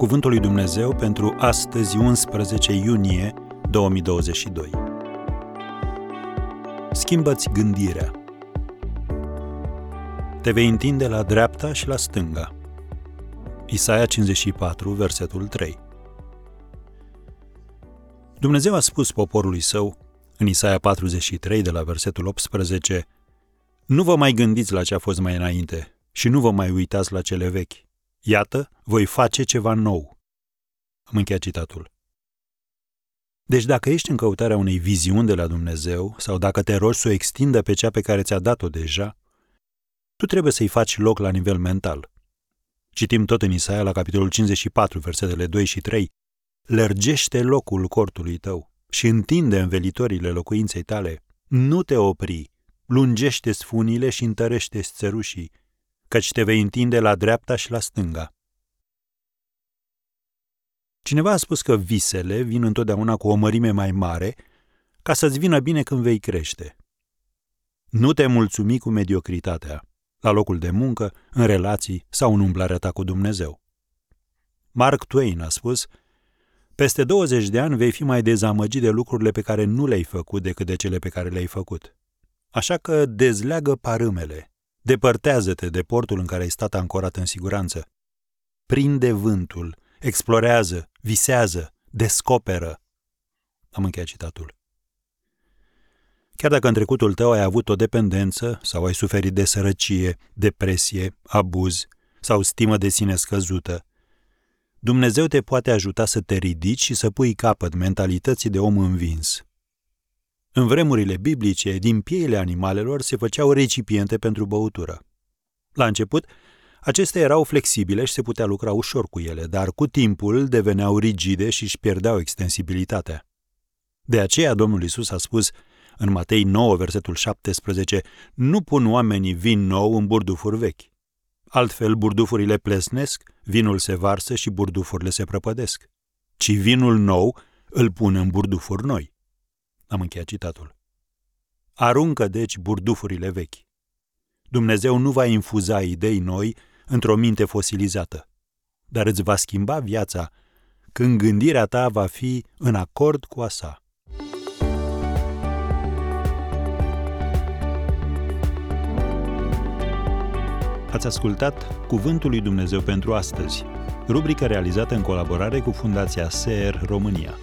Cuvântul lui Dumnezeu pentru astăzi, 11 iunie 2022. Schimbă-ți gândirea. Te vei întinde la dreapta și la stânga. Isaia 54, versetul 3. Dumnezeu a spus poporului său, în Isaia 43, de la versetul 18, Nu vă mai gândiți la ce a fost mai înainte și nu vă mai uitați la cele vechi. Iată, voi face ceva nou. Am încheiat citatul. Deci dacă ești în căutarea unei viziuni de la Dumnezeu sau dacă te rogi să o extindă pe cea pe care ți-a dat-o deja, tu trebuie să-i faci loc la nivel mental. Citim tot în Isaia la capitolul 54, versetele 2 și 3, Lărgește locul cortului tău și întinde învelitorile locuinței tale. Nu te opri, lungește sfunile și întărește țărușii, căci te vei întinde la dreapta și la stânga. Cineva a spus că visele vin întotdeauna cu o mărime mai mare ca să-ți vină bine când vei crește. Nu te mulțumi cu mediocritatea, la locul de muncă, în relații sau în umblarea ta cu Dumnezeu. Mark Twain a spus, peste 20 de ani vei fi mai dezamăgit de lucrurile pe care nu le-ai făcut decât de cele pe care le-ai făcut. Așa că dezleagă parâmele, depărtează-te de portul în care ai stat ancorat în siguranță, prinde vântul, explorează, visează, descoperă. Am încheiat citatul. Chiar dacă în trecutul tău ai avut o dependență sau ai suferit de sărăcie, depresie, abuz sau stimă de sine scăzută, Dumnezeu te poate ajuta să te ridici și să pui capăt mentalității de om învins. În vremurile biblice, din pieile animalelor se făceau recipiente pentru băutură. La început, Acestea erau flexibile și se putea lucra ușor cu ele, dar cu timpul deveneau rigide și își pierdeau extensibilitatea. De aceea Domnul Isus a spus în Matei 9, versetul 17, Nu pun oamenii vin nou în burdufuri vechi. Altfel, burdufurile plesnesc, vinul se varsă și burdufurile se prăpădesc. Ci vinul nou îl pun în burdufuri noi. Am încheiat citatul. Aruncă, deci, burdufurile vechi. Dumnezeu nu va infuza idei noi într-o minte fosilizată, dar îți va schimba viața când gândirea ta va fi în acord cu a sa. Ați ascultat Cuvântul lui Dumnezeu pentru astăzi, rubrica realizată în colaborare cu Fundația SER România.